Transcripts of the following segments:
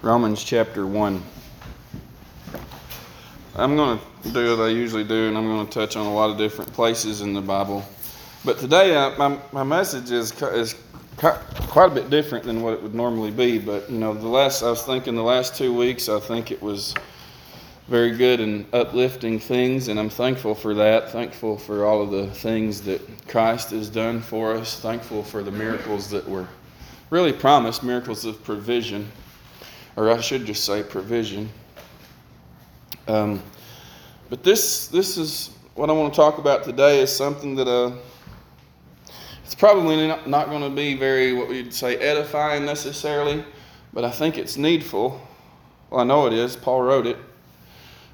Romans chapter 1. I'm going to do what I usually do, and I'm going to touch on a lot of different places in the Bible. But today, uh, my, my message is, is quite a bit different than what it would normally be. But, you know, the last, I was thinking the last two weeks, I think it was very good and uplifting things, and I'm thankful for that. Thankful for all of the things that Christ has done for us. Thankful for the miracles that were really promised miracles of provision, or I should just say provision. Um, but this, this is what I want to talk about today is something that uh, it's probably not, not going to be very, what we'd say, edifying necessarily, but I think it's needful. Well, I know it is. Paul wrote it.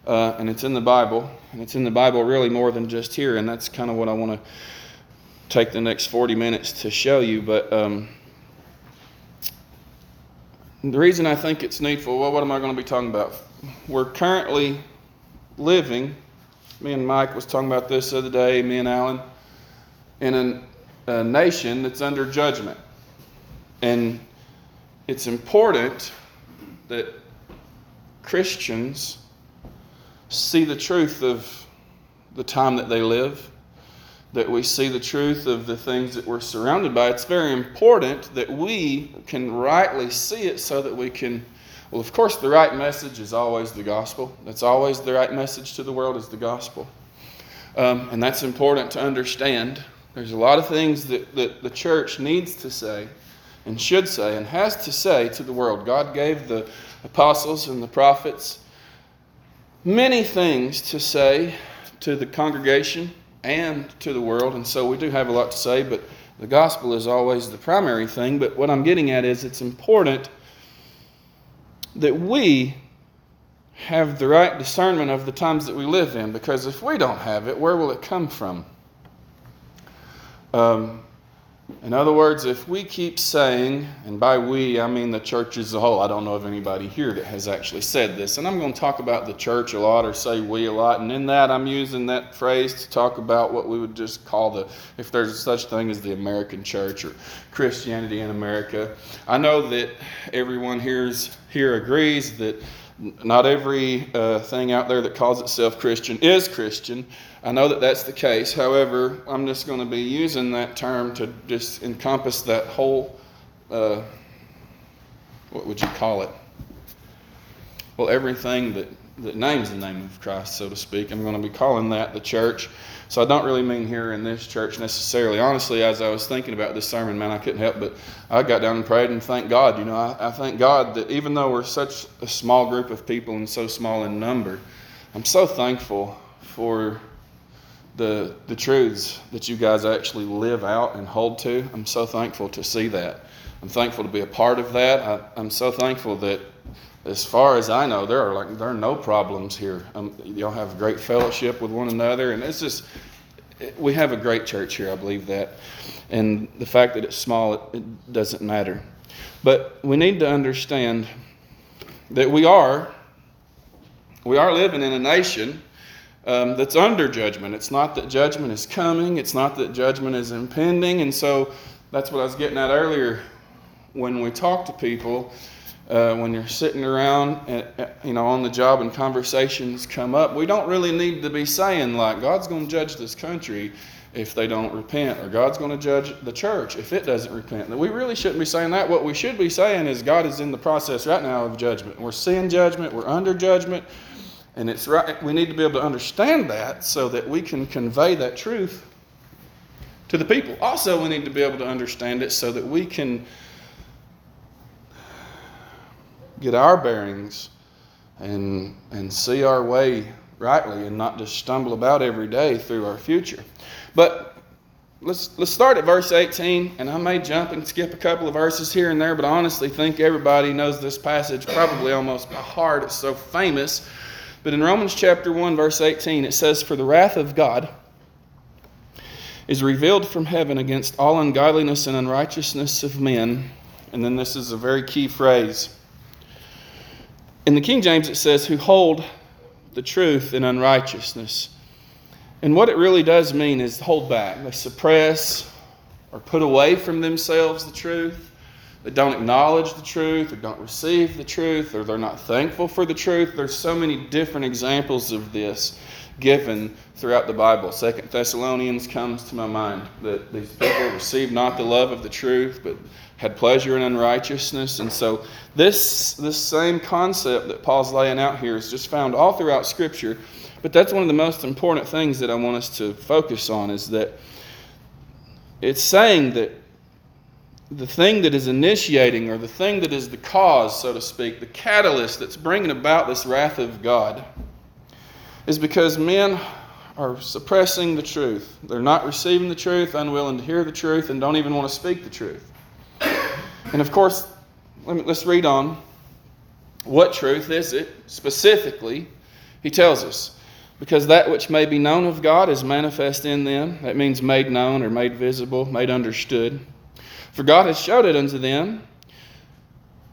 Uh, and it's in the Bible, and it's in the Bible really more than just here, and that's kind of what I want to take the next 40 minutes to show you. But um, the reason I think it's needful, well, what am I going to be talking about? We're currently living, me and Mike was talking about this the other day, me and Alan, in an, a nation that's under judgment. And it's important that Christians see the truth of the time that they live that we see the truth of the things that we're surrounded by. It's very important that we can rightly see it so that we can. Well, of course, the right message is always the gospel. That's always the right message to the world is the gospel. Um, and that's important to understand. There's a lot of things that, that the church needs to say and should say and has to say to the world. God gave the apostles and the prophets many things to say to the congregation and to the world. And so we do have a lot to say, but the gospel is always the primary thing. But what I'm getting at is it's important that we have the right discernment of the times that we live in, because if we don't have it, where will it come from? Um, in other words, if we keep saying, and by we I mean the church as a whole, I don't know of anybody here that has actually said this, and I'm going to talk about the church a lot or say we a lot, and in that I'm using that phrase to talk about what we would just call the, if there's such thing as the American church or Christianity in America. I know that everyone here's, here agrees that not every uh, thing out there that calls itself Christian is Christian. I know that that's the case. However, I'm just going to be using that term to just encompass that whole, uh, what would you call it? Well, everything that, that names the name of Christ, so to speak. I'm going to be calling that the church. So I don't really mean here in this church necessarily. Honestly, as I was thinking about this sermon, man, I couldn't help but I got down and prayed and thank God. You know, I, I thank God that even though we're such a small group of people and so small in number, I'm so thankful for the, the truths that you guys actually live out and hold to. I'm so thankful to see that. I'm thankful to be a part of that. I, am so thankful that, as far as I know, there are like there are no problems here. Um, y'all have great fellowship with one another, and it's just we have a great church here. I believe that, and the fact that it's small, it, it doesn't matter. But we need to understand that we are we are living in a nation um, that's under judgment. It's not that judgment is coming, it's not that judgment is impending. And so that's what I was getting at earlier when we talk to people. Uh, when you're sitting around, at, uh, you know, on the job and conversations come up, we don't really need to be saying like God's going to judge this country if they don't repent, or God's going to judge the church if it doesn't repent. That We really shouldn't be saying that. What we should be saying is God is in the process right now of judgment. We're seeing judgment. We're under judgment. And it's right, we need to be able to understand that so that we can convey that truth to the people. Also, we need to be able to understand it so that we can get our bearings and, and see our way rightly and not just stumble about every day through our future. But let's, let's start at verse 18, and I may jump and skip a couple of verses here and there, but I honestly think everybody knows this passage probably almost by heart. It's so famous. But in Romans chapter 1, verse 18, it says, For the wrath of God is revealed from heaven against all ungodliness and unrighteousness of men. And then this is a very key phrase. In the King James, it says, Who hold the truth in unrighteousness. And what it really does mean is hold back. They suppress or put away from themselves the truth. That don't acknowledge the truth or don't receive the truth or they're not thankful for the truth. There's so many different examples of this given throughout the Bible. Second Thessalonians comes to my mind that these people received not the love of the truth, but had pleasure in unrighteousness. And so this this same concept that Paul's laying out here is just found all throughout Scripture. But that's one of the most important things that I want us to focus on is that it's saying that the thing that is initiating, or the thing that is the cause, so to speak, the catalyst that's bringing about this wrath of God, is because men are suppressing the truth. They're not receiving the truth, unwilling to hear the truth, and don't even want to speak the truth. And of course, let's read on. What truth is it specifically? He tells us. Because that which may be known of God is manifest in them. That means made known or made visible, made understood. For God has showed it unto them.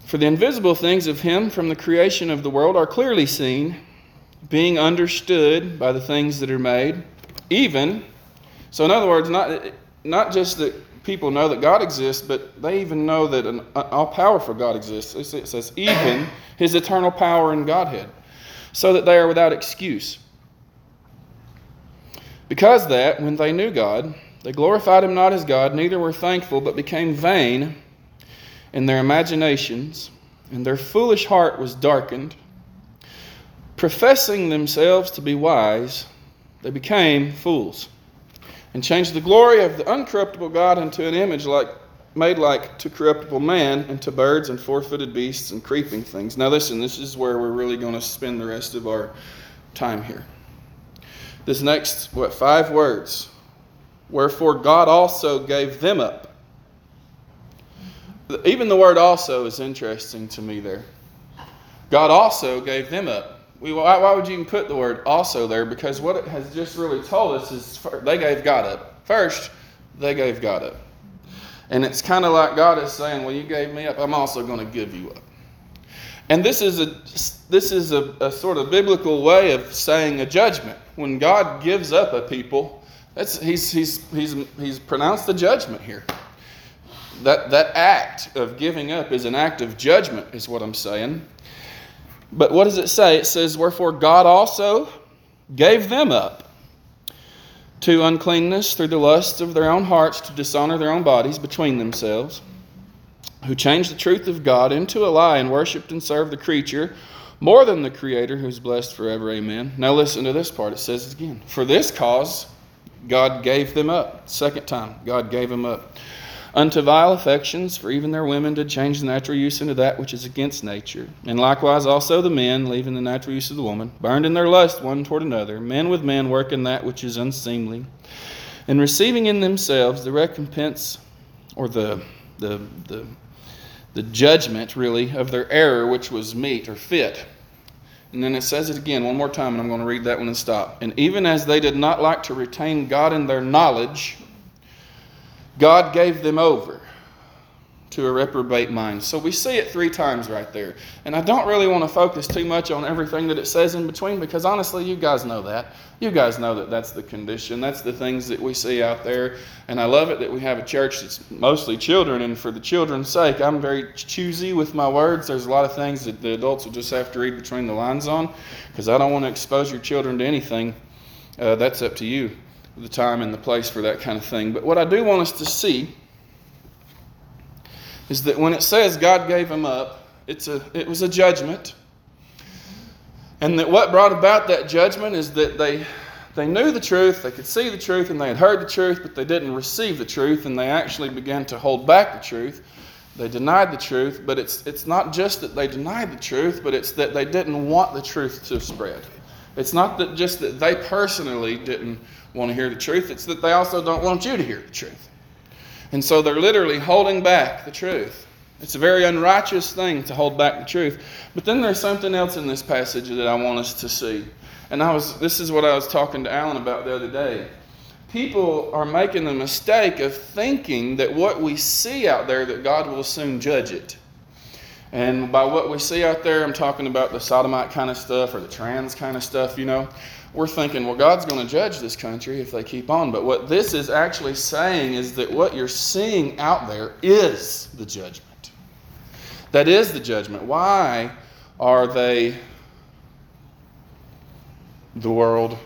For the invisible things of Him from the creation of the world are clearly seen, being understood by the things that are made, even. So, in other words, not, not just that people know that God exists, but they even know that an all powerful God exists. It says, even His eternal power and Godhead, so that they are without excuse. Because that, when they knew God, they glorified him not as God, neither were thankful, but became vain in their imaginations, and their foolish heart was darkened. Professing themselves to be wise, they became fools, and changed the glory of the uncorruptible God into an image like made like to corruptible man, and to birds and four-footed beasts and creeping things. Now listen, this is where we're really going to spend the rest of our time here. This next what five words Wherefore God also gave them up. Even the word also is interesting to me there. God also gave them up. We, why, why would you even put the word also there? Because what it has just really told us is they gave God up. First, they gave God up. And it's kind of like God is saying, Well, you gave me up, I'm also going to give you up. And this is a this is a, a sort of biblical way of saying a judgment. When God gives up a people, that's, he's, he's, he's, he's pronounced the judgment here. That, that act of giving up is an act of judgment, is what I'm saying. But what does it say? It says, Wherefore God also gave them up to uncleanness through the lusts of their own hearts to dishonor their own bodies between themselves, who changed the truth of God into a lie and worshiped and served the creature more than the Creator who's blessed forever. Amen. Now listen to this part. It says again, For this cause God gave them up. Second time, God gave them up. Unto vile affections, for even their women did change the natural use into that which is against nature. And likewise also the men, leaving the natural use of the woman, burned in their lust one toward another, men with men working that which is unseemly, and receiving in themselves the recompense or the, the, the, the judgment, really, of their error, which was meet or fit. And then it says it again one more time, and I'm going to read that one and stop. And even as they did not like to retain God in their knowledge, God gave them over to a reprobate mind. So we see it three times right there. And I don't really want to focus too much on everything that it says in between because honestly, you guys know that. You guys know that that's the condition. That's the things that we see out there. And I love it that we have a church that's mostly children. And for the children's sake, I'm very choosy with my words. There's a lot of things that the adults will just have to read between the lines on because I don't want to expose your children to anything. Uh, that's up to you, the time and the place for that kind of thing. But what I do want us to see is that when it says God gave them up, it's a, it was a judgment. And that what brought about that judgment is that they, they knew the truth, they could see the truth, and they had heard the truth, but they didn't receive the truth, and they actually began to hold back the truth. They denied the truth, but it's, it's not just that they denied the truth, but it's that they didn't want the truth to spread. It's not that just that they personally didn't want to hear the truth, it's that they also don't want you to hear the truth. And so they're literally holding back the truth. It's a very unrighteous thing to hold back the truth. But then there's something else in this passage that I want us to see. And I was this is what I was talking to Alan about the other day. People are making the mistake of thinking that what we see out there that God will soon judge it. And by what we see out there, I'm talking about the sodomite kind of stuff or the trans kind of stuff, you know we're thinking, well, God's going to judge this country if they keep on. But what this is actually saying is that what you're seeing out there is the judgment. That is the judgment. Why are they the world,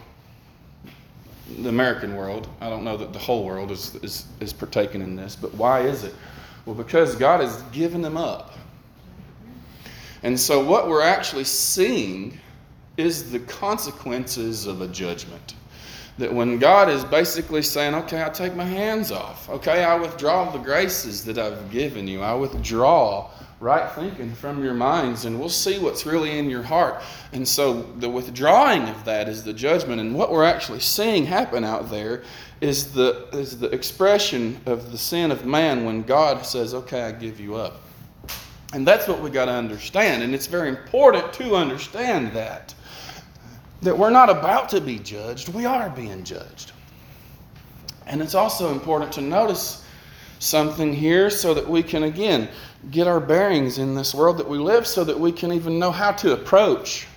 the American world? I don't know that the whole world is, is, is partaking in this, but why is it? Well, because God has given them up. And so, what we're actually seeing is the consequences of a judgment. That when God is basically saying, okay, I take my hands off, okay, I withdraw the graces that I've given you, I withdraw right thinking from your minds, and we'll see what's really in your heart. And so, the withdrawing of that is the judgment. And what we're actually seeing happen out there is the, is the expression of the sin of man when God says, okay, I give you up. And that's what we got to understand. And it's very important to understand that that we're not about to be judged, we are being judged. And it's also important to notice something here so that we can, again, get our bearings in this world that we live so that we can even know how to approach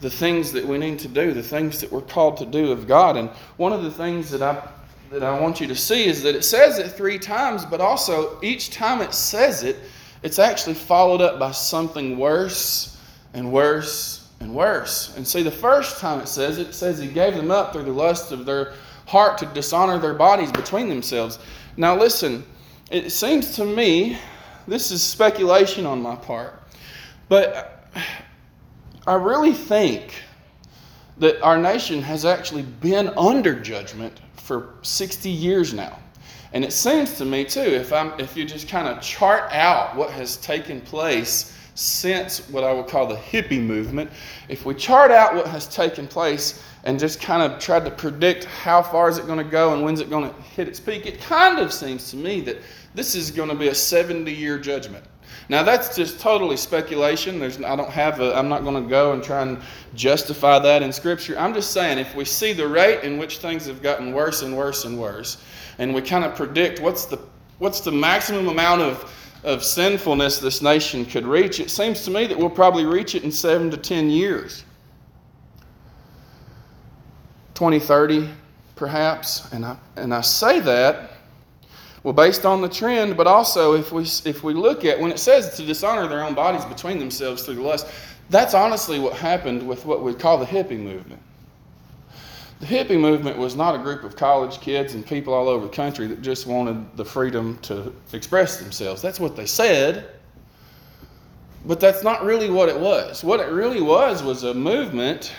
the things that we need to do, the things that we're called to do of God. And one of the things that I that I want you to see is that it says it three times, but also each time it says it, it's actually followed up by something worse and worse and worse. And see, the first time it says it, it says he gave them up through the lust of their heart to dishonor their bodies between themselves. Now, listen, it seems to me, this is speculation on my part, but I really think that our nation has actually been under judgment for 60 years now. And it seems to me too, if I'm if you just kind of chart out what has taken place since what I would call the hippie movement, if we chart out what has taken place and just kind of tried to predict how far is it going to go and when's it going to hit its peak, it kind of seems to me that this is going to be a 70 year judgment. Now that's just totally speculation. There's, I don't have a, I'm not going to go and try and justify that in Scripture. I'm just saying if we see the rate in which things have gotten worse and worse and worse, and we kind of predict what's the what's the maximum amount of of sinfulness this nation could reach, it seems to me that we'll probably reach it in seven to ten years. 2030, perhaps. And I, and I say that, well, based on the trend, but also if we, if we look at when it says to dishonor their own bodies between themselves through lust, that's honestly what happened with what we call the hippie movement. The hippie movement was not a group of college kids and people all over the country that just wanted the freedom to express themselves. That's what they said. But that's not really what it was. What it really was was a movement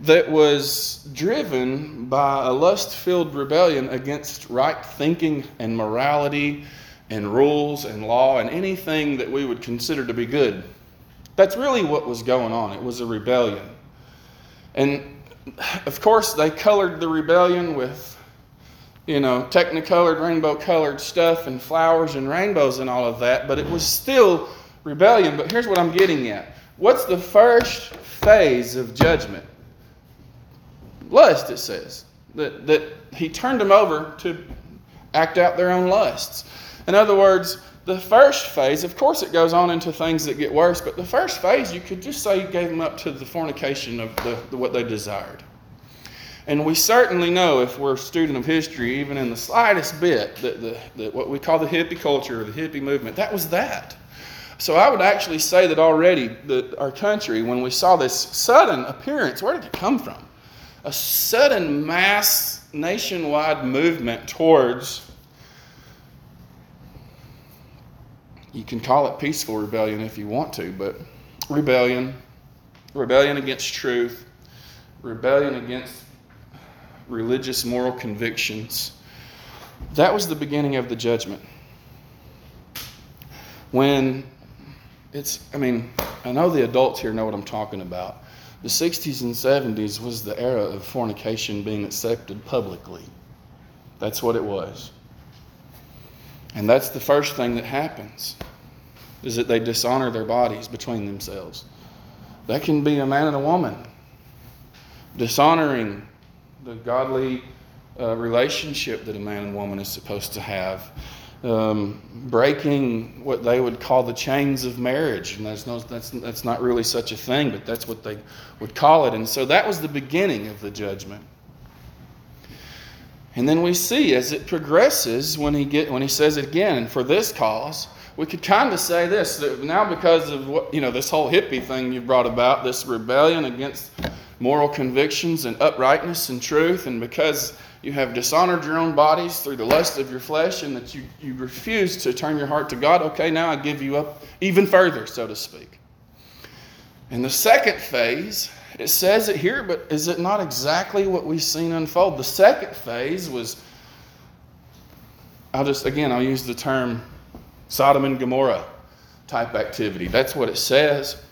that was driven by a lust filled rebellion against right thinking and morality and rules and law and anything that we would consider to be good. That's really what was going on. It was a rebellion. And of course, they colored the rebellion with, you know, technicolored, rainbow colored stuff and flowers and rainbows and all of that, but it was still rebellion. But here's what I'm getting at what's the first phase of judgment? Lust, it says. That, that he turned them over to act out their own lusts. In other words, the first phase, of course, it goes on into things that get worse, but the first phase, you could just say you gave them up to the fornication of the, the, what they desired. And we certainly know, if we're a student of history, even in the slightest bit, that, the, that what we call the hippie culture or the hippie movement, that was that. So I would actually say that already that our country, when we saw this sudden appearance, where did it come from? A sudden mass nationwide movement towards You can call it peaceful rebellion if you want to, but rebellion, rebellion against truth, rebellion against religious moral convictions. That was the beginning of the judgment. When it's, I mean, I know the adults here know what I'm talking about. The 60s and 70s was the era of fornication being accepted publicly. That's what it was. And that's the first thing that happens is that they dishonor their bodies between themselves. That can be a man and a woman dishonoring the godly uh, relationship that a man and woman is supposed to have. Um, breaking what they would call the chains of marriage, and that's, no, that's that's not really such a thing, but that's what they would call it. And so that was the beginning of the judgment. And then we see as it progresses when he get when he says it again, and for this cause, we could kind of say this that now because of what you know this whole hippie thing you brought about, this rebellion against moral convictions and uprightness and truth, and because you have dishonored your own bodies through the lust of your flesh, and that you, you refuse to turn your heart to God, okay, now I give you up even further, so to speak. In the second phase, it says it here, but is it not exactly what we've seen unfold? The second phase was, I'll just, again, I'll use the term Sodom and Gomorrah type activity. That's what it says.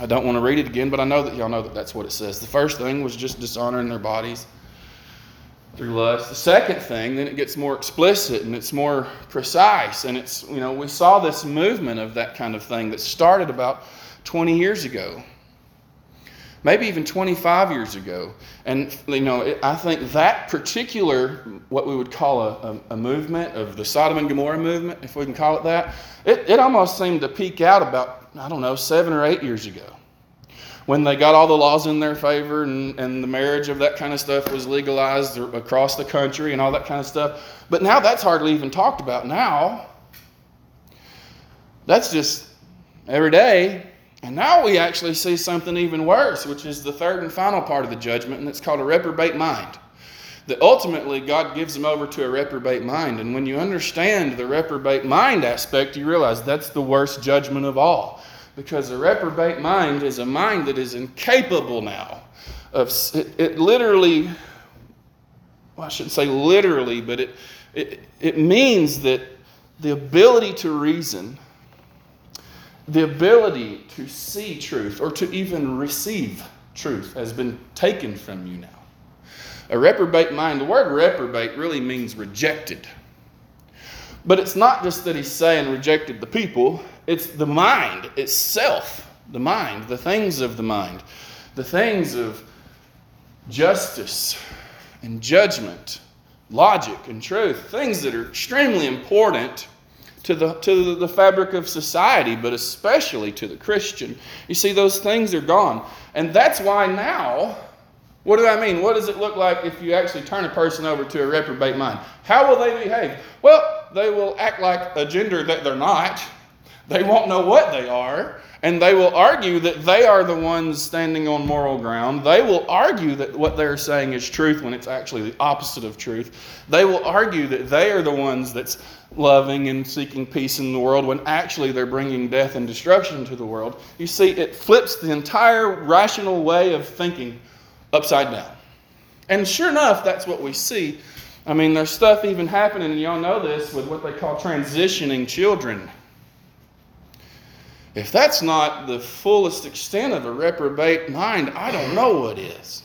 I don't want to read it again, but I know that y'all know that that's what it says. The first thing was just dishonoring their bodies through lust. The second thing, then it gets more explicit and it's more precise. And it's, you know, we saw this movement of that kind of thing that started about 20 years ago, maybe even 25 years ago. And, you know, it, I think that particular, what we would call a, a, a, movement of the Sodom and Gomorrah movement, if we can call it that, it, it almost seemed to peak out about, I don't know, seven or eight years ago when they got all the laws in their favor and, and the marriage of that kind of stuff was legalized across the country and all that kind of stuff. But now that's hardly even talked about. Now, that's just every day. And now we actually see something even worse, which is the third and final part of the judgment, and it's called a reprobate mind. That ultimately God gives them over to a reprobate mind. And when you understand the reprobate mind aspect, you realize that's the worst judgment of all because a reprobate mind is a mind that is incapable now of it, it literally well, I shouldn't say literally, but it, it, it means that the ability to reason, the ability to see truth, or to even receive truth has been taken from you now. A reprobate mind, the word reprobate really means rejected. But it's not just that he's saying rejected the people, it's the mind itself, the mind, the things of the mind, the things of justice and judgment, logic and truth, things that are extremely important to the, to the fabric of society, but especially to the Christian. You see, those things are gone. And that's why now, what do I mean? What does it look like if you actually turn a person over to a reprobate mind? How will they behave? Well, they will act like a gender that they're not they won't know what they are, and they will argue that they are the ones standing on moral ground. They will argue that what they're saying is truth when it's actually the opposite of truth. They will argue that they are the ones that's loving and seeking peace in the world when actually they're bringing death and destruction to the world. You see, it flips the entire rational way of thinking upside down. And sure enough, that's what we see. I mean, there's stuff even happening, and y'all know this, with what they call transitioning children. If that's not the fullest extent of a reprobate mind, I don't know what is.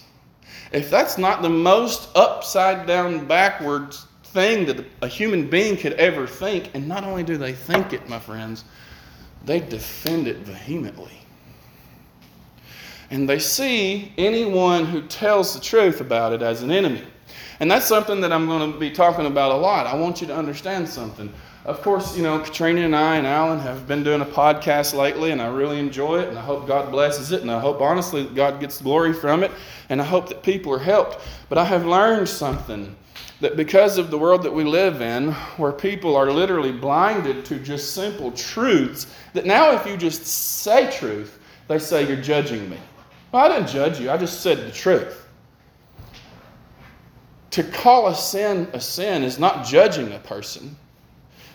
If that's not the most upside down, backwards thing that a human being could ever think, and not only do they think it, my friends, they defend it vehemently. And they see anyone who tells the truth about it as an enemy. And that's something that I'm going to be talking about a lot. I want you to understand something of course, you know, Katrina and I and Alan have been doing a podcast lately, and I really enjoy it, and I hope God blesses it, and I hope honestly that God gets glory from it, and I hope that people are helped. But I have learned something that because of the world that we live in, where people are literally blinded to just simple truths, that now if you just say truth, they say you're judging me. Well, I didn't judge you, I just said the truth. To call a sin a sin is not judging a person.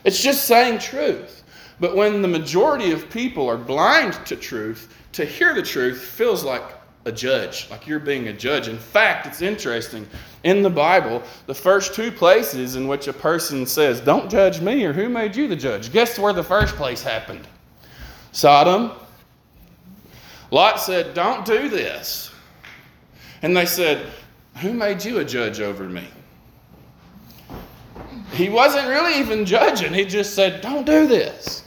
It's just saying truth. But when the majority of people are blind to truth, to hear the truth feels like a judge, like you're being a judge. In fact, it's interesting. In the Bible, the first two places in which a person says, Don't judge me, or who made you the judge? Guess where the first place happened? Sodom. Lot said, Don't do this. And they said, Who made you a judge over me? He wasn't really even judging, he just said, Don't do this.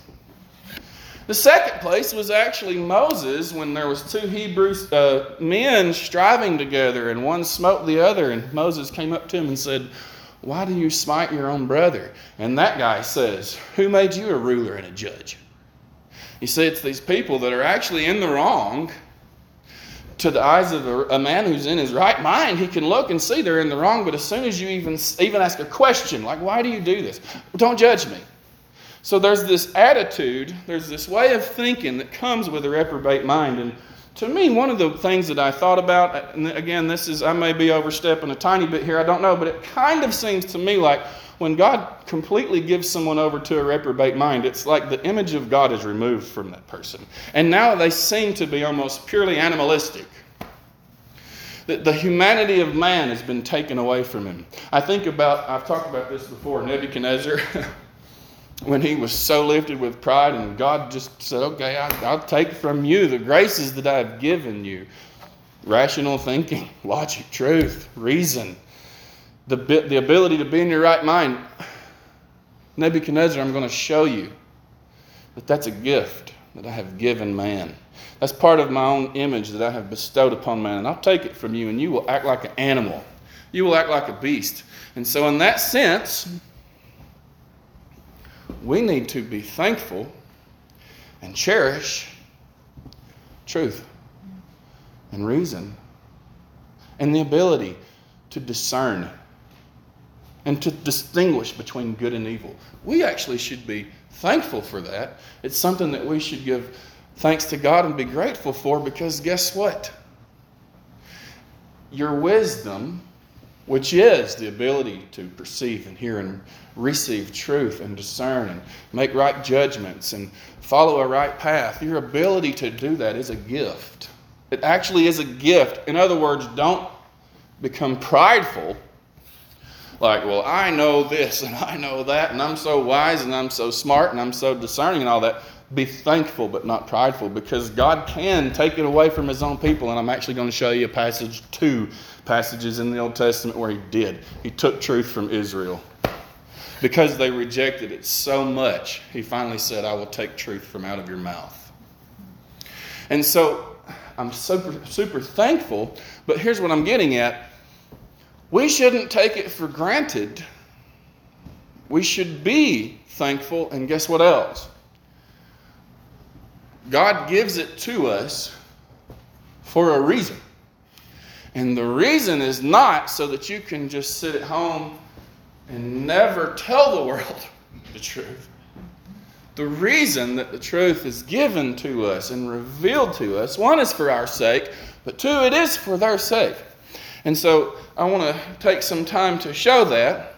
The second place was actually Moses when there was two Hebrew uh, men striving together and one smote the other and Moses came up to him and said, "Why do you smite your own brother?" And that guy says, "Who made you a ruler and a judge?" You see, it's these people that are actually in the wrong to the eyes of a, a, man who's in his right mind, he can look and see they're in the wrong. But as soon as you even, even ask a question, like, why do you do this? Well, don't judge me. So there's this attitude, there's this way of thinking that comes with a reprobate mind. And to me, one of the things that I thought about, and again, this is, I may be overstepping a tiny bit here, I don't know, but it kind of seems to me like when God completely gives someone over to a reprobate mind, it's like the image of God is removed from that person. And now they seem to be almost purely animalistic. The, the humanity of man has been taken away from him. I think about, I've talked about this before, Nebuchadnezzar. when he was so lifted with pride, and God just said, Okay, I, will take from you the graces that I have given you rational thinking, logic, truth, reason, the, the ability to be in your right mind. Nebuchadnezzar, I'm going to show you that that's a gift that I have given man. That's part of my own image that I have bestowed upon man. And I'll take it from you, and you will act like an animal. You will act like a beast. And so, in that sense, we need to be thankful and cherish truth and reason and the ability to discern and to distinguish between good and evil. We actually should be thankful for that. It's something that we should give thanks to God and be grateful for because guess what? Your wisdom which is the ability to perceive and hear and receive truth and discern and make right judgments and follow a right path. Your ability to do that is a gift. It actually is a gift. In other words, don't become prideful. Like, well, I know this and I know that, and I'm so wise and I'm so smart and I'm so discerning and all that. Be thankful but not prideful because God can take it away from His own people. And I'm actually going to show you a passage, two passages in the Old Testament where He did. He took truth from Israel. Because they rejected it so much, He finally said, I will take truth from out of your mouth. And so I'm super, super thankful, but here's what I'm getting at. We shouldn't take it for granted. We should be thankful, and guess what else? God gives it to us for a reason. And the reason is not so that you can just sit at home and never tell the world the truth. The reason that the truth is given to us and revealed to us, one is for our sake, but two, it is for their sake. And so I want to take some time to show that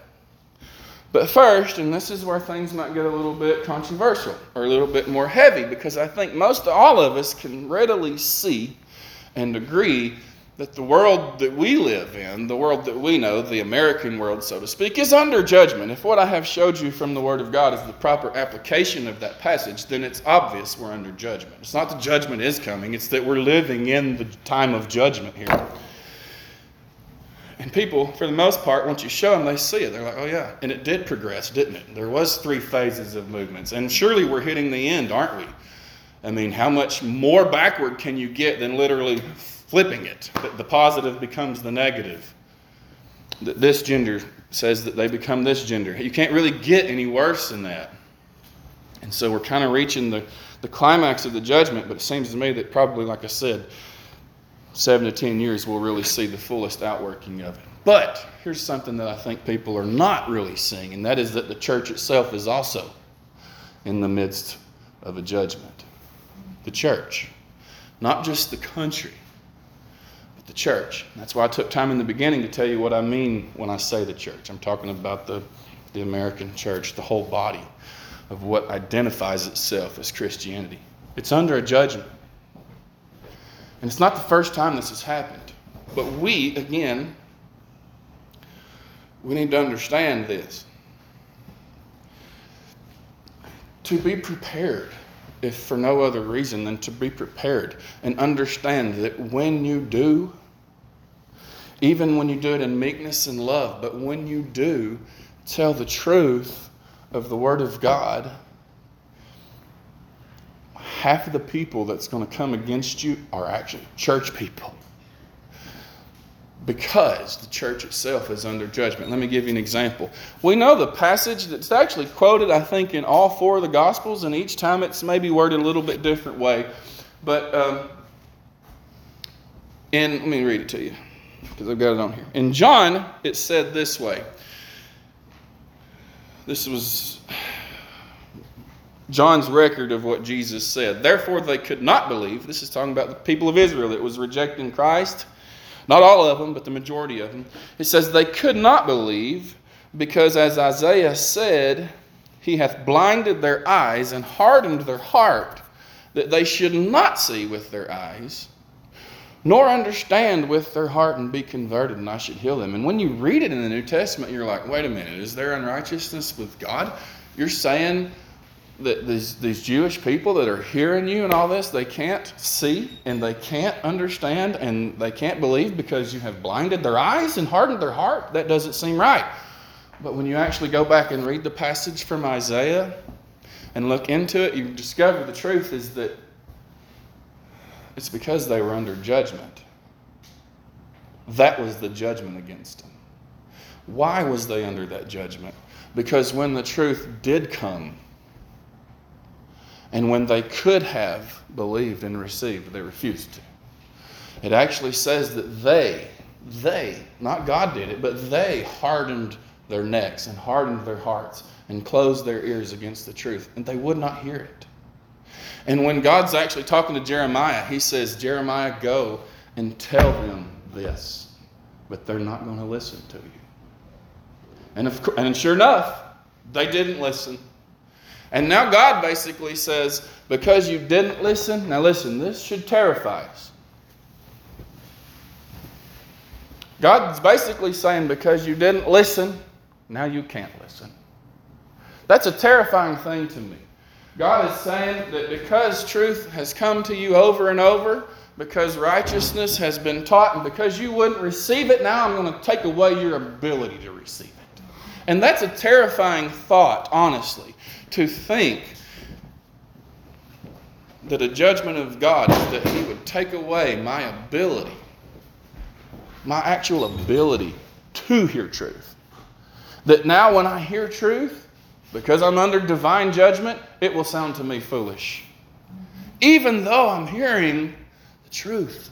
but first, and this is where things might get a little bit controversial or a little bit more heavy, because I think most all of us can readily see and agree that the world that we live in, the world that we know, the American world, so to speak, is under judgment. If what I have showed you from the Word of God is the proper application of that passage, then it's obvious we're under judgment. It's not the judgment is coming, it's that we're living in the time of judgment here. And people, for the most part, once you show them, they see it. They're like, oh, yeah. And it did progress, didn't it? There was three phases of movements. And surely we're hitting the end, aren't we? I mean, how much more backward can you get than literally flipping it? The positive becomes the negative. This gender says that they become this gender. You can't really get any worse than that. And so we're kind of reaching the, the climax of the judgment, but it seems to me that probably, like I said, seven to ten years, we'll really see the fullest outworking of it. But here's something that I think people are not really seeing, and that is that the church itself is also in the midst of a judgment. The church, not just the country, but the church. That's why I took time in the beginning to tell you what I mean when I say the church. I'm talking about the, the American church, the whole body of what identifies itself as Christianity. It's under a judgment. And it's not the first time this has happened. But we, again, we need to understand this. To be prepared, if for no other reason than to be prepared and understand that when you do, even when you do it in meekness and love, but when you do tell the truth of the Word of God, half of the people that's going to come against you are actually church people. Because the church itself is under judgment. Let me give you an example. We know the passage that's actually quoted, I think, in all four of the Gospels, and each time it's maybe worded a little bit different way. But um, in, let me read it to you because I've got it on here. In John, it said this way. This was John's record of what Jesus said. Therefore, they could not believe. This is talking about the people of Israel that was rejecting Christ. Not all of them, but the majority of them. It says they could not believe because, as Isaiah said, He hath blinded their eyes and hardened their heart that they should not see with their eyes nor understand with their heart and be converted, and I should heal them. And when you read it in the New Testament, you're like, wait a minute, is there unrighteousness with God? You're saying that these, these Jewish people that are hearing you and all this, they can't see and they can't understand and they can't believe because you have blinded their eyes and hardened their heart. That doesn't seem right. But when you actually go back and read the passage from Isaiah and look into it, you discover the truth is that it's because they were under judgment. That was the judgment against them. Why was they under that judgment? Because when the truth did come, and when they could have believed and received, they refused to. It actually says that they, they, not God did it, but they hardened their necks and hardened their hearts and closed their ears against the truth, and they would not hear it. And when God's actually talking to Jeremiah, he says, Jeremiah, go and tell them this, but they're not going to listen to you. And, and sure enough, they didn't listen. And now God basically says, because you didn't listen, now listen, this should terrify us. God's basically saying, because you didn't listen, now you can't listen. That's a terrifying thing to me. God is saying that because truth has come to you over and over, because righteousness has been taught, and because you wouldn't receive it, now I'm going to take away your ability to receive it. And that's a terrifying thought, honestly to think that a judgment of God is that He would take away my ability, my actual ability to hear truth. That now when I hear truth, because I'm under divine judgment, it will sound to me foolish. Even though I'm hearing the truth.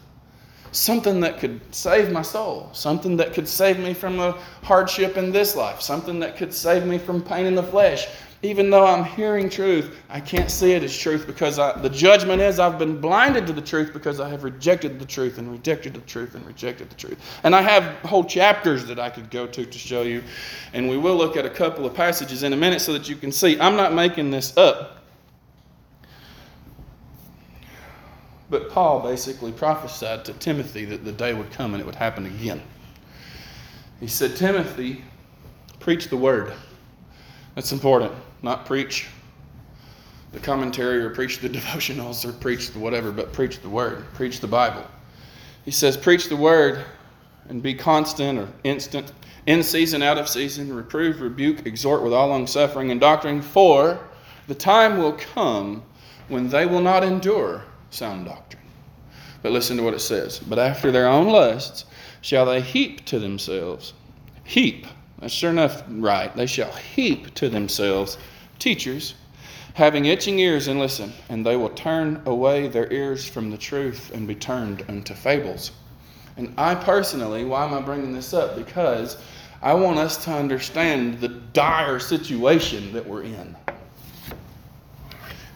Something that could save my soul, something that could save me from a hardship in this life, something that could save me from pain in the flesh, even though I'm hearing truth, I can't see it as truth because I, the judgment is I've been blinded to the truth because I have rejected the truth and rejected the truth and rejected the truth. And I have whole chapters that I could go to to show you. And we will look at a couple of passages in a minute so that you can see. I'm not making this up. But Paul basically prophesied to Timothy that the day would come and it would happen again. He said, Timothy, preach the word. That's important not preach the commentary or preach the devotionals or preach the whatever, but preach the word, preach the Bible. He says, Preach the word and be constant or instant, in season, out of season, reprove, rebuke, exhort with all longsuffering and doctrine, for the time will come when they will not endure sound doctrine. But listen to what it says. But after their own lusts shall they heap to themselves, heap that's sure enough right. They shall heap to themselves teachers having itching ears and listen, and they will turn away their ears from the truth and be turned unto fables. And I personally, why am I bringing this up? Because I want us to understand the dire situation that we're in.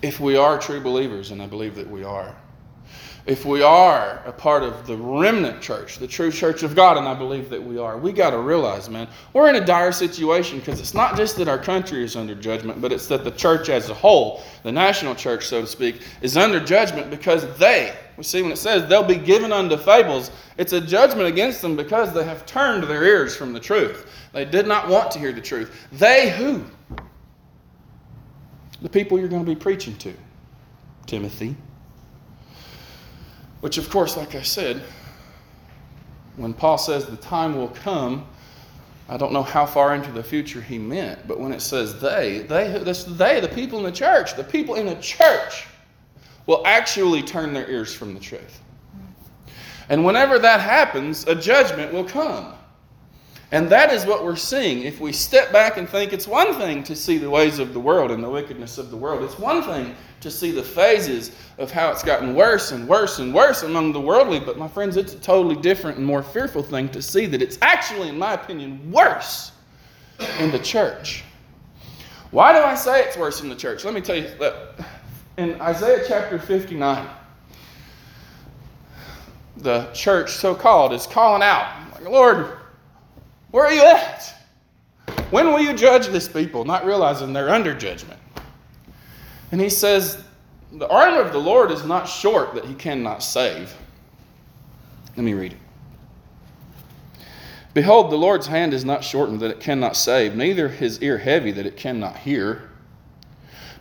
If we are true believers, and I believe that we are, if we are a part of the remnant church, the true church of God, and I believe that we are, we got to realize, man, we're in a dire situation because it's not just that our country is under judgment, but it's that the church as a whole, the national church, so to speak, is under judgment because they, we see when it says they'll be given unto fables, it's a judgment against them because they have turned their ears from the truth. They did not want to hear the truth. They who? The people you're going to be preaching to, Timothy. Which, of course, like I said, when Paul says the time will come, I don't know how far into the future he meant, but when it says they, they, this they, the people in the church, the people in the church will actually turn their ears from the truth. And whenever that happens, a judgment will come. And that is what we're seeing. If we step back and think it's one thing to see the ways of the world and the wickedness of the world, it's one thing to see the phases of how it's gotten worse and worse and worse among the worldly. But my friends, it's a totally different and more fearful thing to see that it's actually, in my opinion, worse in the church. Why do I say it's worse in the church? Let me tell you that in Isaiah chapter 59, the church, so called, is calling out, like, Lord, where are you at? When will you judge this people? Not realizing they're under judgment. And he says, The arm of the Lord is not short that he cannot save. Let me read it. Behold, the Lord's hand is not shortened that it cannot save, neither his ear heavy that it cannot hear.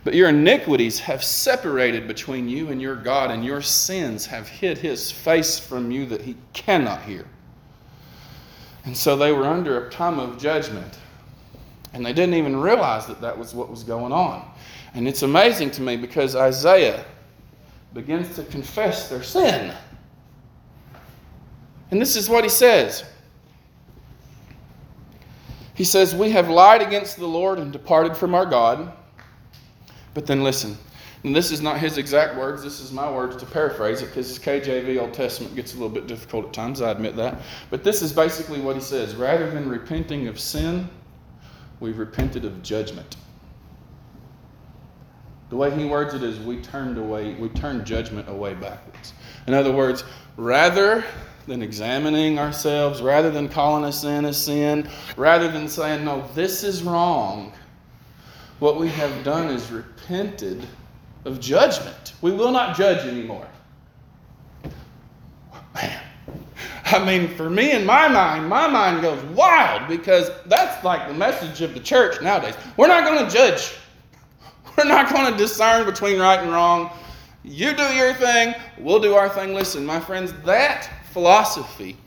But your iniquities have separated between you and your God, and your sins have hid his face from you that he cannot hear. And so they were under a time of judgment. And they didn't even realize that that was what was going on. And it's amazing to me because Isaiah begins to confess their sin. And this is what he says He says, We have lied against the Lord and departed from our God. But then listen, and this is not his exact words, this is my words to paraphrase it because KJV Old Testament gets a little bit difficult at times, I admit that. But this is basically what he says rather than repenting of sin, we've repented of judgment. The way he words it is we turned away, we turned judgment away backwards. In other words, rather than examining ourselves, rather than calling a sin a sin, rather than saying, no, this is wrong, what we have done is repented of judgment. We will not judge anymore. Man, I mean, for me in my mind, my mind goes wild because that's like the message of the church nowadays. We're not going to judge, we're not going to discern between right and wrong. You do your thing, we'll do our thing. Listen, my friends, that philosophy,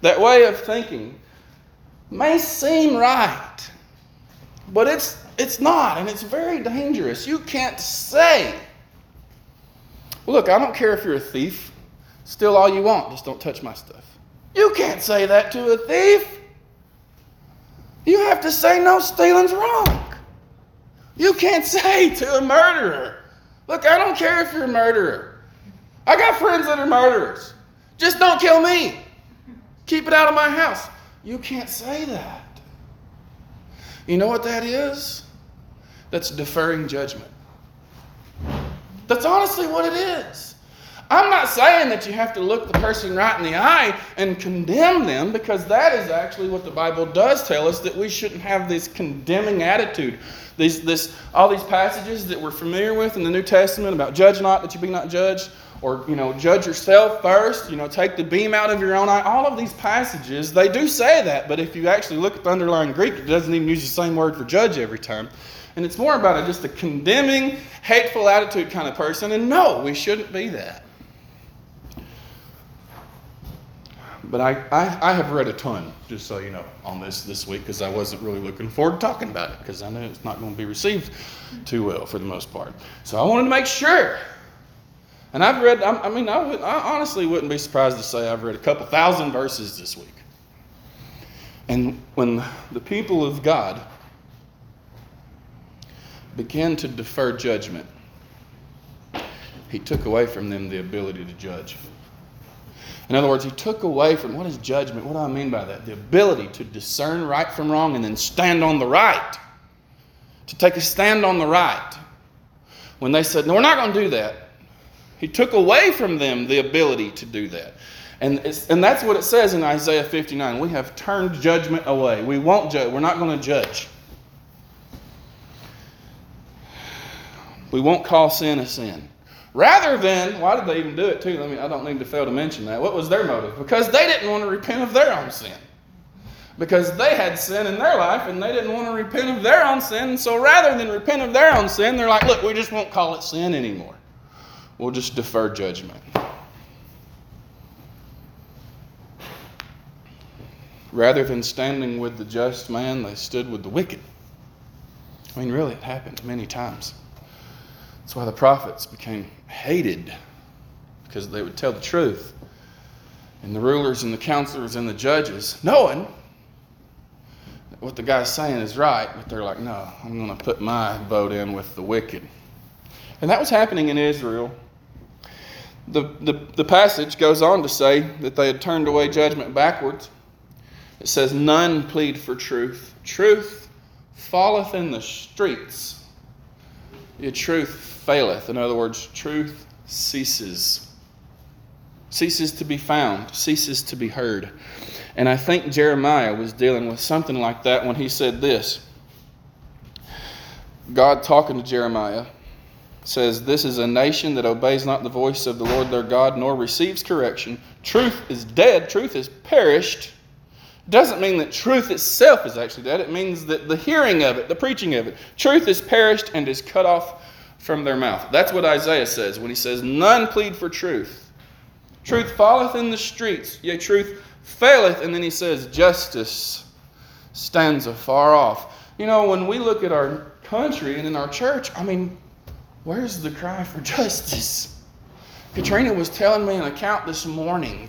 that way of thinking, may seem right, but it's it's not, and it's very dangerous. You can't say, look, I don't care if you're a thief, steal all you want, just don't touch my stuff. You can't say that to a thief. You have to say, no, stealing's wrong. You can't say to a murderer, look, I don't care if you're a murderer. I got friends that are murderers. Just don't kill me. Keep it out of my house. You can't say that. You know what that is? That's deferring judgment. That's honestly what it is. I'm not saying that you have to look the person right in the eye and condemn them because that is actually what the Bible does tell us that we shouldn't have this condemning attitude. These, this, all these passages that we're familiar with in the New Testament about judge not that you be not judged, or you know judge yourself first you know take the beam out of your own eye all of these passages they do say that but if you actually look at the underlying greek it doesn't even use the same word for judge every time and it's more about a, just a condemning, hateful attitude kind of person. And no, we shouldn't be that. But I, I, I have read a ton, just so you know, on this this week because I wasn't really looking forward to talking about it because I knew it's not going to be received too well for the most part. So I wanted to make sure. And I've read, I, mean, I, would, I honestly wouldn't be surprised to say I've read a couple thousand verses this week. And when the people of God began to defer judgment, he took away from them the ability to judge. In other words, he took away from what is judgment? What do I mean by that? The ability to discern right from wrong and then stand on the right. To take a stand on the right. When they said, No, we're not going to do that, he took away from them the ability to do that. And, and that's what it says in Isaiah 59. We have turned judgment away. We won't judge. We're not going to judge. We won't call sin a sin. Rather than, why did they even do it too? I mean, I don't need to fail to mention that. What was their motive? Because they didn't want to repent of their own sin. Because they had sin in their life and they didn't want to repent of their own sin. So rather than repent of their own sin, they're like, look, we just won't call it sin anymore. We'll just defer judgment. Rather than standing with the just man, they stood with the wicked. I mean, really, it happened many times. That's why the prophets became hated because they would tell the truth. And the rulers and the counselors and the judges, knowing what the guy's saying is right, but they're like, no, I'm going to put my vote in with the wicked. And that was happening in Israel. The, the, the passage goes on to say that they had turned away judgment backwards. It says, None plead for truth. Truth falleth in the streets, your truth faileth. In other words, truth ceases. Ceases to be found, ceases to be heard. And I think Jeremiah was dealing with something like that when he said this. God talking to Jeremiah says, This is a nation that obeys not the voice of the Lord their God, nor receives correction. Truth is dead, truth is perished doesn't mean that truth itself is actually dead. It means that the hearing of it, the preaching of it, truth is perished and is cut off from their mouth. That's what Isaiah says when he says, None plead for truth. Truth falleth in the streets, yea, truth faileth. And then he says, Justice stands afar off. You know, when we look at our country and in our church, I mean, where's the cry for justice? Katrina was telling me an account this morning.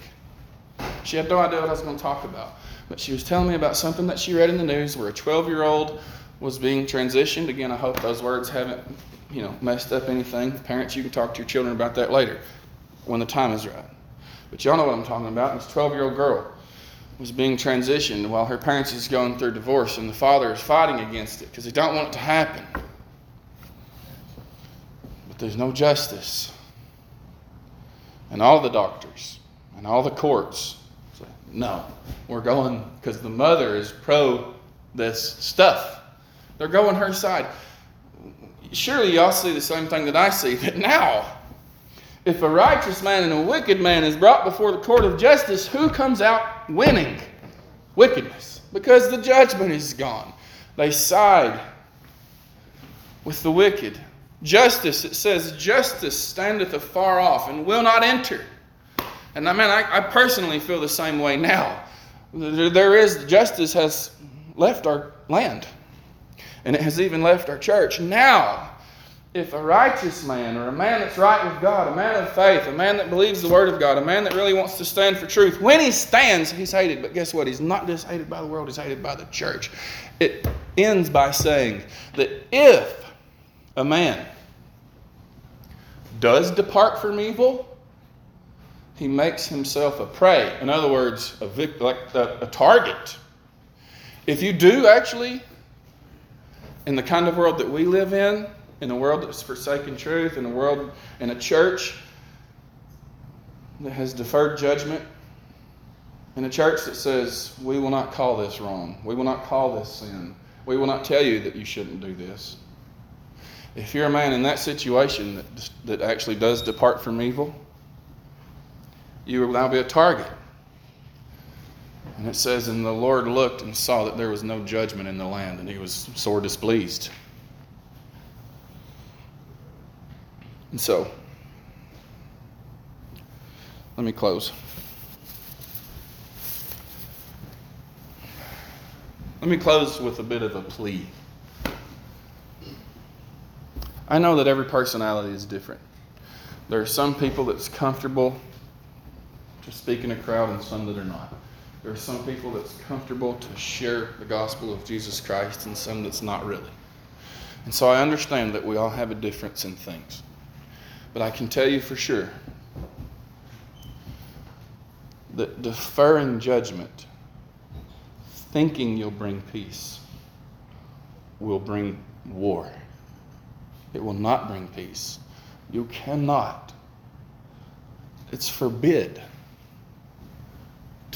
She had no idea what I was going to talk about. But she was telling me about something that she read in the news where a 12 year old was being transitioned. Again, I hope those words haven't, you know, messed up anything. Parents, you can talk to your children about that later when the time is right. But y'all know what I'm talking about. This 12 year old girl was being transitioned while her parents is going through divorce, and the father is fighting against it because he don't want it to happen. But there's no justice. And all the doctors and all the courts say no, we're going because the mother is pro this stuff. They're going her side. Surely y'all see the same thing that I see that now, if a righteous man and a wicked man is brought before the court of justice, who comes out winning? Wickedness. Because the judgment is gone. They side with the wicked. Justice, it says, justice standeth afar off and will not enter. And I mean, I, I personally feel the same way now. There is, justice has left our land, and it has even left our church. Now, if a righteous man or a man that's right with God, a man of faith, a man that believes the word of God, a man that really wants to stand for truth, when he stands, he's hated. But guess what? He's not just hated by the world, he's hated by the church. It ends by saying that if a man does depart from evil, he makes himself a prey. In other words, a vic- like a, a target. If you do actually, in the kind of world that we live in, in a world that's forsaken truth, in a world, in a church that has deferred judgment, in a church that says, we will not call this wrong, we will not call this sin, we will not tell you that you shouldn't do this. If you're a man in that situation that, that actually does depart from evil, you will now be a target. And it says, And the Lord looked and saw that there was no judgment in the land, and he was sore displeased. And so, let me close. Let me close with a bit of a plea. I know that every personality is different. There are some people that's comfortable to speak in a crowd and some that are not. There are some people that's comfortable to share the gospel of Jesus Christ and some that's not really. And so I understand that we all have a difference in things. But I can tell you for sure that deferring judgment, thinking you'll bring peace, will bring war. It will not bring peace. You cannot. It's forbid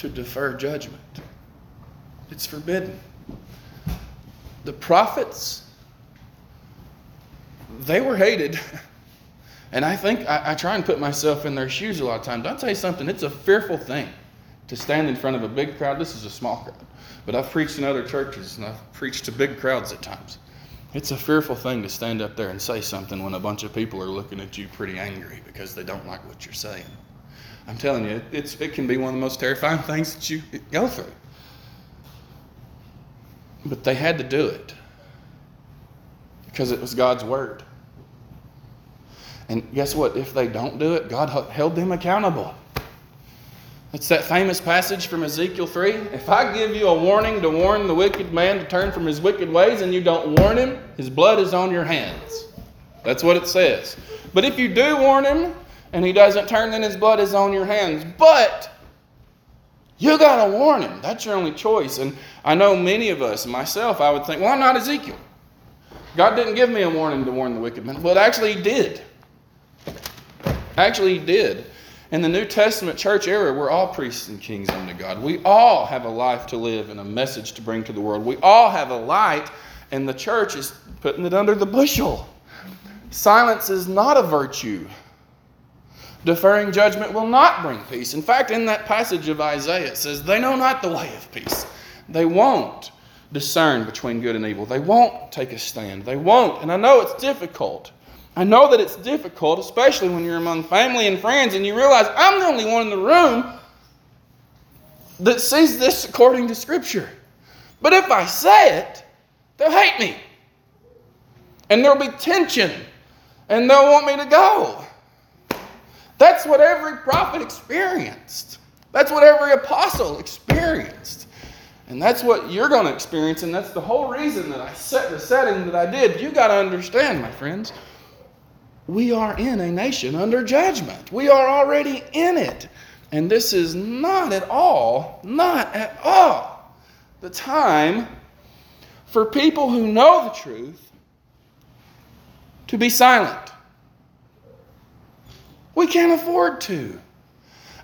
to defer judgment. It's forbidden. The prophets, they were hated. And I think I, I, try and put myself in their shoes a lot of times. I'll tell you something, it's a fearful thing to stand in front of a big crowd. This is a small crowd. But I've preached in other churches and I've preached to big crowds at times. It's a fearful thing to stand up there and say something when a bunch of people are looking at you pretty angry because they don't like what you're saying. I'm telling you, it's, it can be one of the most terrifying things that you go through. But they had to do it because it was God's word. And guess what? If they don't do it, God held them accountable. It's that famous passage from Ezekiel 3. If I give you a warning to warn the wicked man to turn from his wicked ways and you don't warn him, his blood is on your hands. That's what it says. But if you do warn him and he doesn't turn, then his blood is on your hands. But You got to warn him. That's your only choice. And I know many of us, myself, I would think, well, I'm not Ezekiel. God didn't give me a warning to warn the wicked man. Well, actually, He did. Actually, He did. In the New Testament church era, we're all priests and kings unto God. We all have a life to live and a message to bring to the world. We all have a light, and the church is putting it under the bushel. Silence is not a virtue. Deferring judgment will not bring peace. In fact, in that passage of Isaiah, it says, They know not the way of peace. They won't discern between good and evil. They won't take a stand. They won't. And I know it's difficult. I know that it's difficult, especially when you're among family and friends and you realize I'm the only one in the room that sees this according to Scripture. But if I say it, they'll hate me. And there'll be tension. And they'll want me to go. That's what every prophet experienced. That's what every apostle experienced. And that's what you're going to experience. And that's the whole reason that I set the setting that I did. You got to understand, my friends we are in a nation under judgment. We are already in it. And this is not at all, not at all, the time for people who know the truth to be silent. We can't afford to.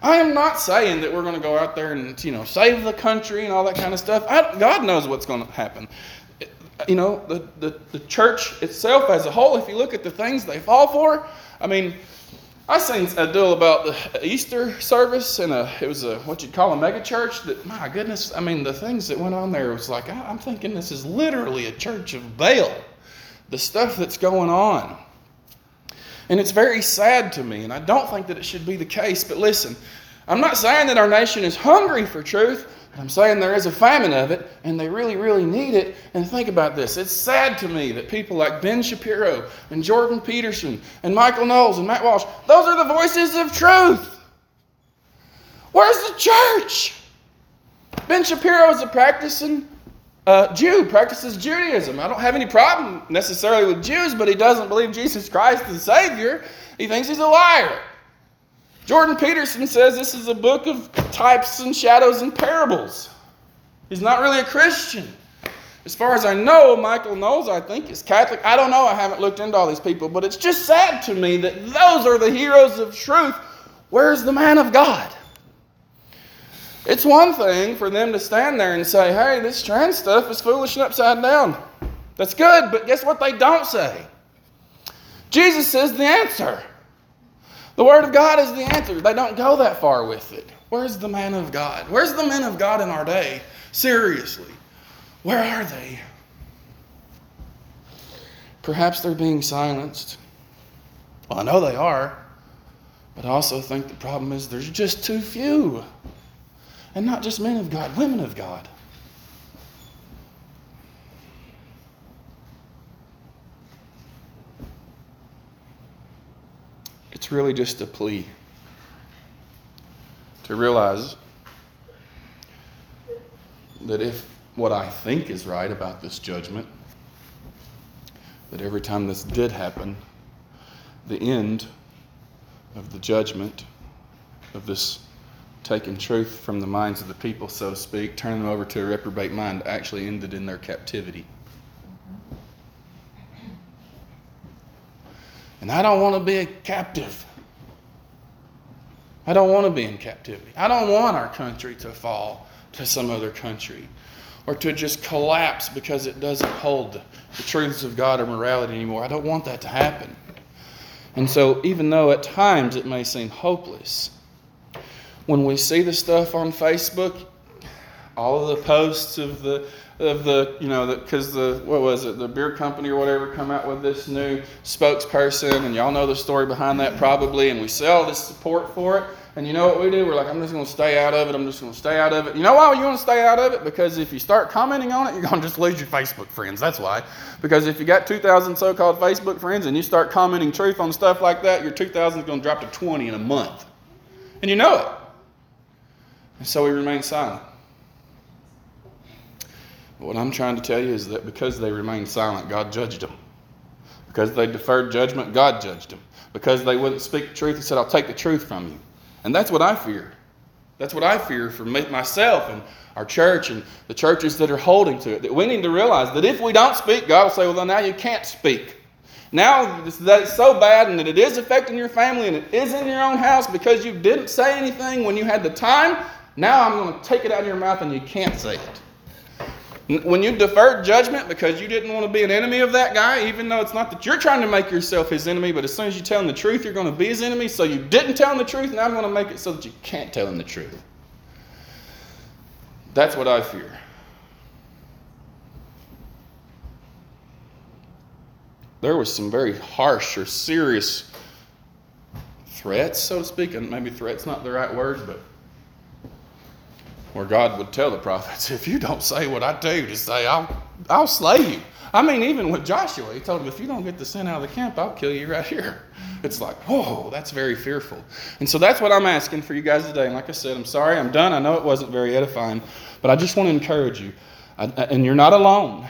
I am not saying that we're going to go out there and you know save the country and all that kind of stuff. I, God knows what's going to happen you know, the, the, the church itself as a whole, if you look at the things they fall for, I mean, I seen a deal about the Easter service, and it was a what you'd call a mega church. That my goodness, I mean, the things that went on there was like I, am thinking this is literally a church of Baal. The stuff that's going on, and it's very sad to me. And I don't think that it should be the case. But listen, I'm not saying that our nation is hungry for truth. I'm saying there is a famine of it, and they really, really need it. And think about this. It's sad to me that people like Ben Shapiro and Jordan Peterson and Michael Knowles and Matt Walsh, those are the voices of truth. Where's the church? Ben Shapiro is a practicing uh, Jew, practices Judaism. I don't have any problem necessarily with Jews, but he doesn't believe Jesus Christ is Savior. He thinks he's a liar. Jordan Peterson says this is a book of types and shadows and parables. He's not really a Christian. As far as I know, Michael Knowles, I think, is Catholic. I don't know. I haven't looked into all these people, but it's just sad to me that those are the heroes of truth. Where's the man of God? It's one thing for them to stand there and say, hey, this trans stuff is foolish and upside down. That's good, but guess what they don't say? Jesus is the answer. The Word of God is the answer. They don't go that far with it. Where's the man of God? Where's the men of God in our day? Seriously, where are they? Perhaps they're being silenced. Well, I know they are, but I also think the problem is there's just too few. And not just men of God, women of God. It's really just a plea to realize that if what I think is right about this judgment, that every time this did happen, the end of the judgment of this taking truth from the minds of the people, so to speak, turning them over to a reprobate mind, actually ended in their captivity. And I don't want to be a captive. I don't want to be in captivity. I don't want our country to fall to some other country or to just collapse because it doesn't hold the truths of God or morality anymore. I don't want that to happen. And so, even though at times it may seem hopeless, when we see the stuff on Facebook, all of the posts of the of the you know because the, the what was it the beer company or whatever come out with this new spokesperson and y'all know the story behind that probably and we see all this support for it. And you know what we do? We're like i'm just going to stay out of it. I'm just going to stay out of it. You know why you want to stay out of it? Because if you start commenting on it you're going to just lose your facebook friends that's why. Because if you got 2000 so-called facebook friends and you start commenting truth on stuff like that your 2000 is going to drop to 20 in a month. And you know it and so we remain silent But what I'm trying to tell you is that because they remained silent, God judged them. Because they deferred judgment, God judged them. Because they wouldn't speak the truth, He said, I'll take the truth from you. And that's what I fear. That's what I fear for myself and our church and the churches that are holding to it. That we need to realize that if we don't speak, God will say, well, now you can't speak. Now that it's so bad and that it is affecting your family and it is in your own house because you didn't say anything when you had the time, now I'm going to take it out of your mouth and you can't say it. When you deferred judgment because you didn't want to be an enemy of that guy, even though it's not that you're trying to make yourself his enemy, but as soon as you tell him the truth, you're going to be his enemy. So you didn't tell him the truth, now I'm going to make it so that you can't tell him the truth. That's what I fear. There was some very harsh or serious threats, so to speak, and maybe threats not the right word, but where God would tell the prophets, if you don't say what I tell you to say, I'll, I'll slay you. I mean, even with Joshua, he told him, if you don't get the sin out of the camp, I'll kill you right here. It's like, whoa, that's very fearful. And so that's what I'm asking for you guys today. And like I said, I'm sorry, I'm done. I know it wasn't very edifying, but I just want to encourage you. And you're not alone.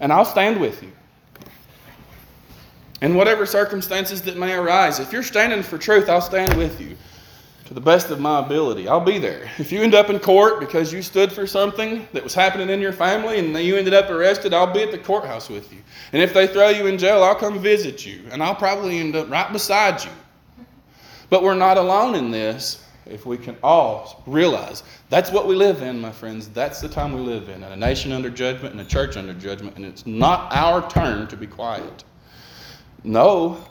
And I'll stand with you. In whatever circumstances that may arise, if you're standing for truth, I'll stand with you to the best of my ability. I'll be there. If you end up in court because you stood for something that was happening in your family and you ended up arrested, I'll be at the courthouse with you. And if they throw you in jail, I'll come visit you. And I'll probably end up right beside you. But we're not alone in this if we can all realize that's what we live in, my friends. That's the time we live in, in a nation under judgment and a church under judgment. And it's not our turn to be quiet. No,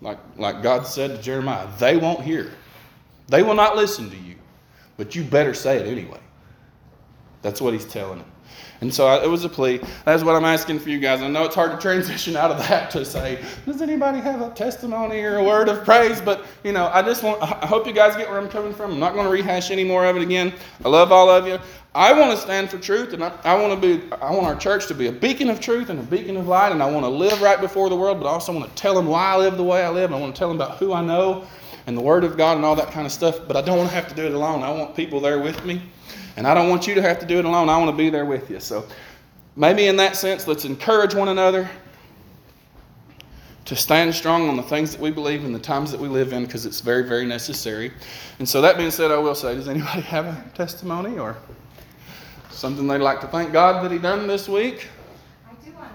like, like God said to Jeremiah, they won't hear. They will not listen to you, but you better say it anyway. That's what he's telling them. And so I, it was a plea. That's what I'm asking for you guys. I know it's hard to transition out of that to say, does anybody have a testimony or a word of praise? But, you know, I just want, I hope you guys get where I'm coming from. I'm not going to rehash any more of it again. I love all of you. I want to stand for truth, and I, I want to be, I want our church to be a beacon of truth and a beacon of light, and I want to live right before the world, but I also want to tell them why I live the way I live. I want to tell them about who I know and the Word of God and all that kind of stuff, but I don't want to have to do it alone. I want people there with me, and I don't want you to have to do it alone. I want to be there with you. So maybe in that sense, let's encourage one another to stand strong on the things that we believe in the times that we live in because it's very, very necessary. And so, that being said, I will say, does anybody have a testimony or something they'd like to thank God that He done this week?